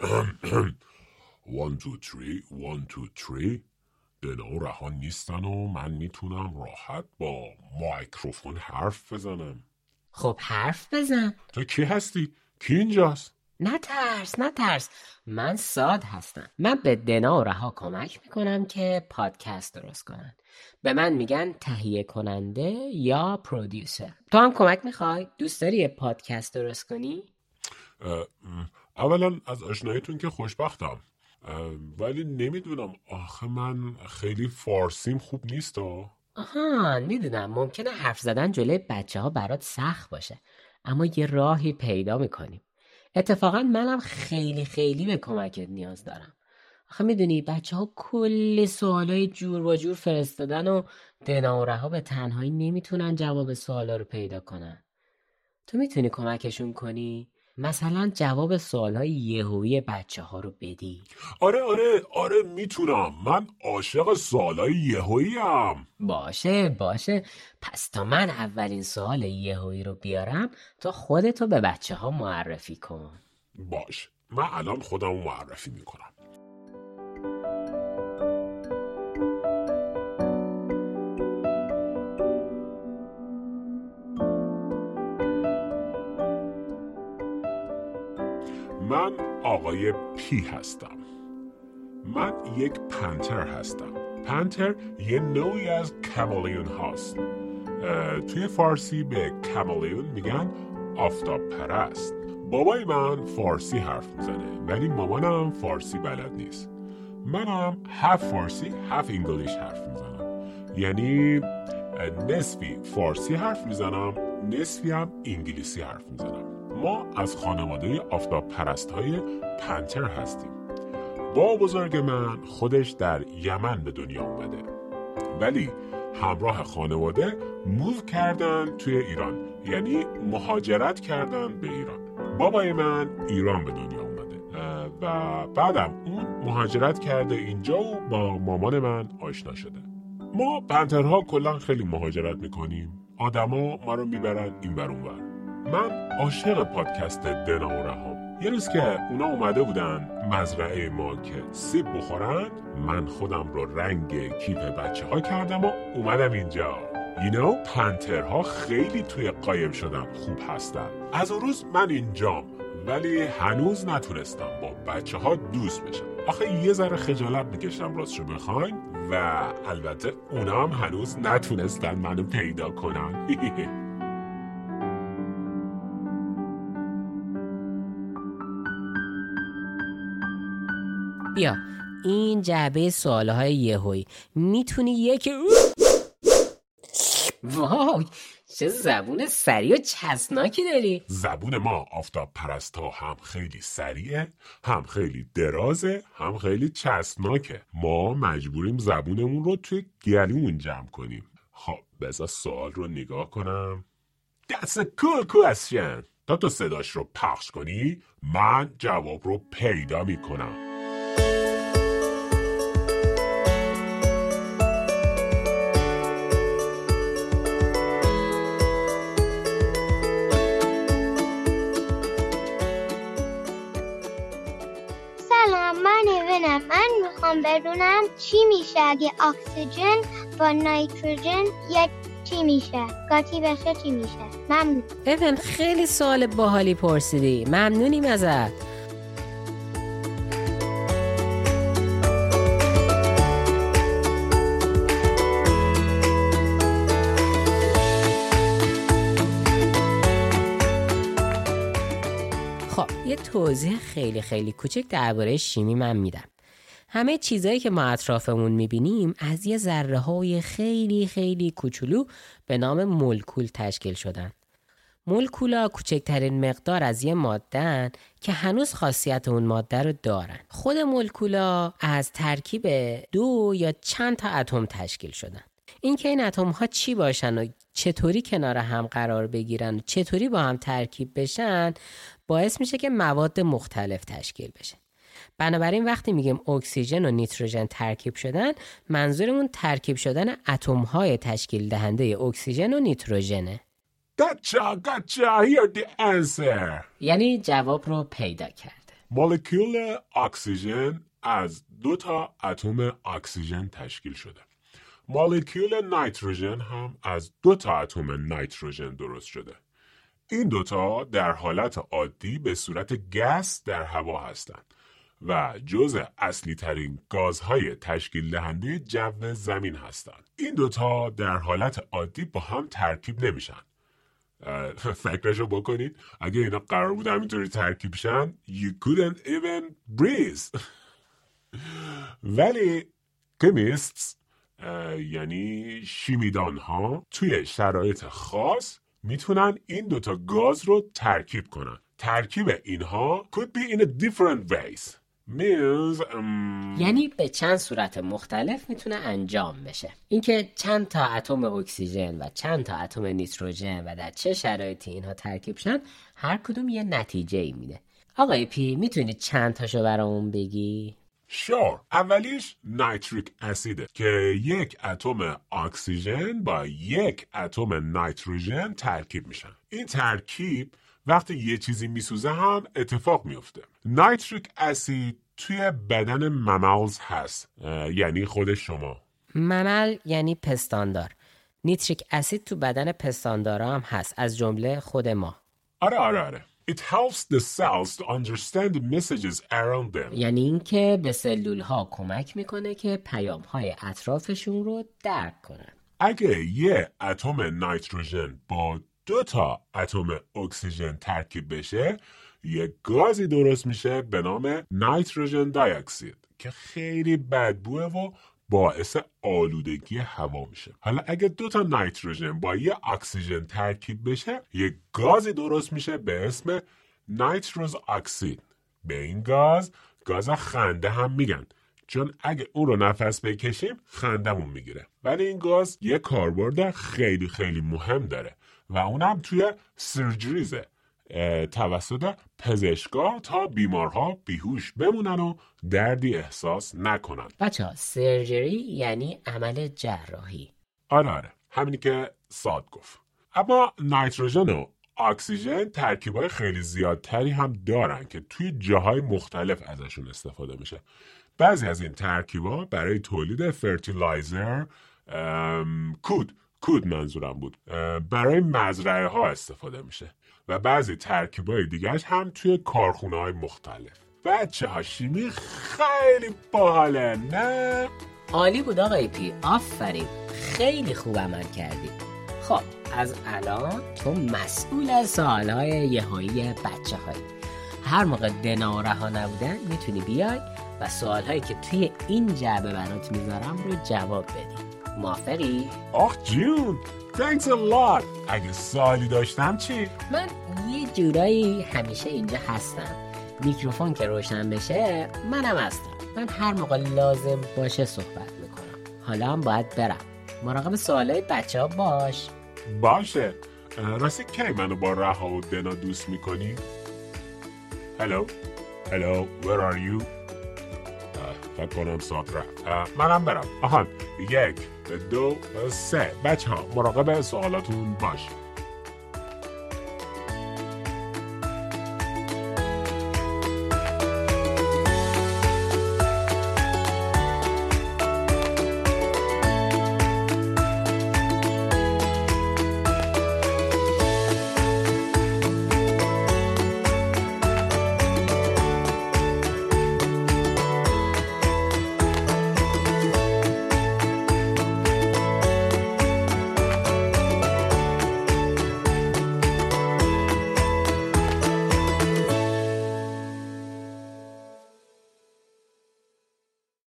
one two three one two three. دنا و رها نیستن و من می‌تونم راحت با مایکروفون حرف بزنم. خب حرف بزن. تو کی هستی؟ کی اینجاست؟ نه ترس نه ترس من ساد هستم. من به دنا و رها کمک می‌کنم که پادکست درست کنن. به من میگن تهیه کننده یا پرودیوسر. تو هم کمک می‌خوای؟ دوست داری یه پادکست درست کنی؟ اولا از آشناییتون که خوشبختم. ولی نمی‌دونم آخه من خیلی فارسیم خوب نیست ها. آها می‌دونم. ممکنه حرف زدن جلوی بچه ها برات سخت باشه. اما یه راهی پیدا می‌کنیم. اتفاقا منم خیلی خیلی به کمکت نیاز دارم. آخه می‌دونی بچه ها کلی سوالای جور و جور فرستادن و دنا و رها به تنهایی نمی‌تونن جواب سوالا رو پیدا کنن. تو می‌تونی کمکشون کنی؟ مثلا جواب سوالهای یهویی بچه ها رو بدی. آره آره آره می‌تونم. من عاشق سوالای یهویی ام باشه باشه. پس تا من اولین سوال یهویی رو بیارم تا خودتو به بچه ها معرفی کن. باش. من الان خودم معرفی می‌کنم. من آقای پی هستم. من یک پنتر هستم. پنتر یه نوعی از کمالیون هاست. توی فارسی به کمالیون میگن آفتاب پرست بابای من فارسی حرف می‌زنه ولی مامانم فارسی بلد نیست. منم هف فارسی هف انگلیش حرف می‌زنم. یعنی نصفی فارسی حرف می‌زنم نصفی هم انگلیسی حرف می‌زنم. ما از خانواده آفتاب پرست های پنتر هستیم. با بزرگ من خودش در یمن به دنیا اومده. ولی همراه خانواده موو کردن توی ایران. یعنی مهاجرت کردن به ایران. بابای من ایران به دنیا اومده. و بعدم اون مهاجرت کرده اینجا و با مامان من آشنا شده. ما پنترها کلا خیلی مهاجرت می‌کنیم. آدما ما رو می‌برن این بر اونور. من عاشق پادکست دنا و رهام. یه روز که اونا اومده بودن مزرعه ما که سیب بخورن من خودم رو رنگ کیف بچه ها کردم و اومدم اینجا. You know, پنترها خیلی توی قایم شدن خوب هستن. از اون روز من اینجام ولی هنوز نتونستم با بچه ها دوست بشم. آخه یه ذره خجالت می‌کشم راستشو بخواین و البته اونا هم هنوز نتونستن منو پیدا کنن. بیا. این جعبه سوالهای یهویی. می‌تونی یکی وای چه زبون سریع و چسناکی داری. زبون ما آفتاب پرستا هم خیلی سریعه هم خیلی درازه هم خیلی چسبناکه. ما مجبوریم زبونمون رو توی گلومون جمع کنیم. خب بذار سوال رو نگاه کنم. a cool question تا تو صداش رو پخش کنی من جواب رو پیدا می‌کنم. سلام من می‌خوام بدونم چی میشه اگه اکسیژن با نایتروژن یک چی میشه؟ قاطی بشه چی میشه؟ ممنون. ببین خیلی سوال باحالی پرسیدی. ممنونیم ازت. توضیح خیلی خیلی کوچک درباره شیمی من میدم. همه چیزهایی که ما اطرافمون می‌بینیم از یه ذره های خیلی خیلی کوچولو به نام مولکول تشکیل شدن. مولکولا کوچکترین مقدار از یه مادن که هنوز خاصیت اون ماده رو دارن. خود مولکولا از ترکیب دو یا چند تا اتم تشکیل شدن. اینکه این اتم ها چی باشن و چطوری کنار هم قرار بگیرن چطوری با هم ترکیب بشن باعث میشه که مواد مختلف تشکیل بشه. بنابراین وقتی میگیم اکسیژن و نیتروژن ترکیب شدن منظورمون ترکیب شدن اتم های تشکیل دهنده اکسیژن و نیتروژنه. Gotcha, gotcha, here the answer. یعنی جواب رو پیدا کرده مولکول اکسیژن از دو تا اتم اکسیژن تشکیل شده. مولکول نیتروژن هم از دو تا اتم نیتروژن درست شده این دوتا در حالت عادی به صورت گس در هوا هستند و جز اصلی ترین گازهای تشکیل دهنده جو زمین هستند. این دوتا در حالت عادی با هم ترکیب نمیشن. فکرشو بکنید اگه اینا قرار بود همینطوری ترکیب شن you couldn't even breathe ولی کمیست یعنی شیمیدان ها توی شرایط خاص می‌تونن این دوتا گاز رو ترکیب کنن. ترکیب اینها could be in a different ways. Means um... یعنی به چند صورت مختلف می‌تونه انجام بشه. اینکه چند تا اتم اکسیژن و چند تا اتم نیتروژن و در چه شرایطی اینها ترکیب شن هر کدوم یه نتیجه ای میده. آقای پی می‌تونی چند تاشو برامون بگی؟ sure اولیش nitric acid ه که یک اتم اکسیژن با یک اتم نیتروژن ترکیب میشن. این ترکیب وقتی یه چیزی میسوزه هم اتفاق میفته نایتریک اسید توی بدن ممالز هست یعنی خود شما. ممل یعنی پستاندار. نیتریک اسید تو بدن پستاندارا هم هست از جمله خود ما. آره آره آره. It helps the cells to understand the messages around them. یعنی اینکه به سلول ها کمک می‌کنه که پیام های اطرافشون رو درک کنن. اگه یه اتم نیتروژن با دو تا اتم اکسیژن ترکیب بشه یه گازی درست میشه به نام نیتروژن اکسید که خیلی بدبوه و باعث آلودگی هوا میشه. حالا اگه دو تا نیتروژن با یه اکسیژن ترکیب بشه یه گازی درست میشه به اسم نیتروز اکسید به این گاز گاز خنده هم میگن. چون اگه اون رو نفس بکشیم خندمون می‌گیره. ولی این گاز یه کاربرد خیلی خیلی مهم داره و اونم توی surgery زه. توسط پزشکا تا بیمارها بیهوش بمونن و دردی احساس نکنن. بچه surgery یعنی عمل جراحی. آره آره. همینی که ساد گفت. اما نیتروژن و اکسیژن ترکیبای خیلی زیادتری هم دارن که توی جاهای مختلف ازشون استفاده میشه. بعضی از این ترکیبا برای تولید fertilizer کود کود منظورم بود برای مزرعه ها استفاده میشه. و بعضی ترکیب های دیگرش هم توی کارخونه های مختلف. بچه ها شیمی خیلی باحاله نه؟ عالی بود آقای پی. آفرین. خیلی خوب عمل کردی. خب از الان تو مسئول از سوالهای یهایی بچه های هر موقع دنا و رها نبودن می‌تونی بیای و سوالهایی که توی این جعبه برات می‌ذارم رو جواب بدی. موافقی؟ آخ جون! Thanks a lot. اگه سوالی داشتم چی؟ من یه جورایی همیشه اینجا هستم. میکروفون که روشن بشه منم هستم. من هر موقع لازم باشه صحبت می‌کنم. حالا هم باید برم. مراقب سوالای بچه ها باش. باشه. راستی کی منو با رها و دنا دوست می‌کنی؟ Hello? Hello? Where are you? فکر کنم ساعت رفت. منم برم. آهان یک دو سه. بچه ها مراقب سوالاتون باش.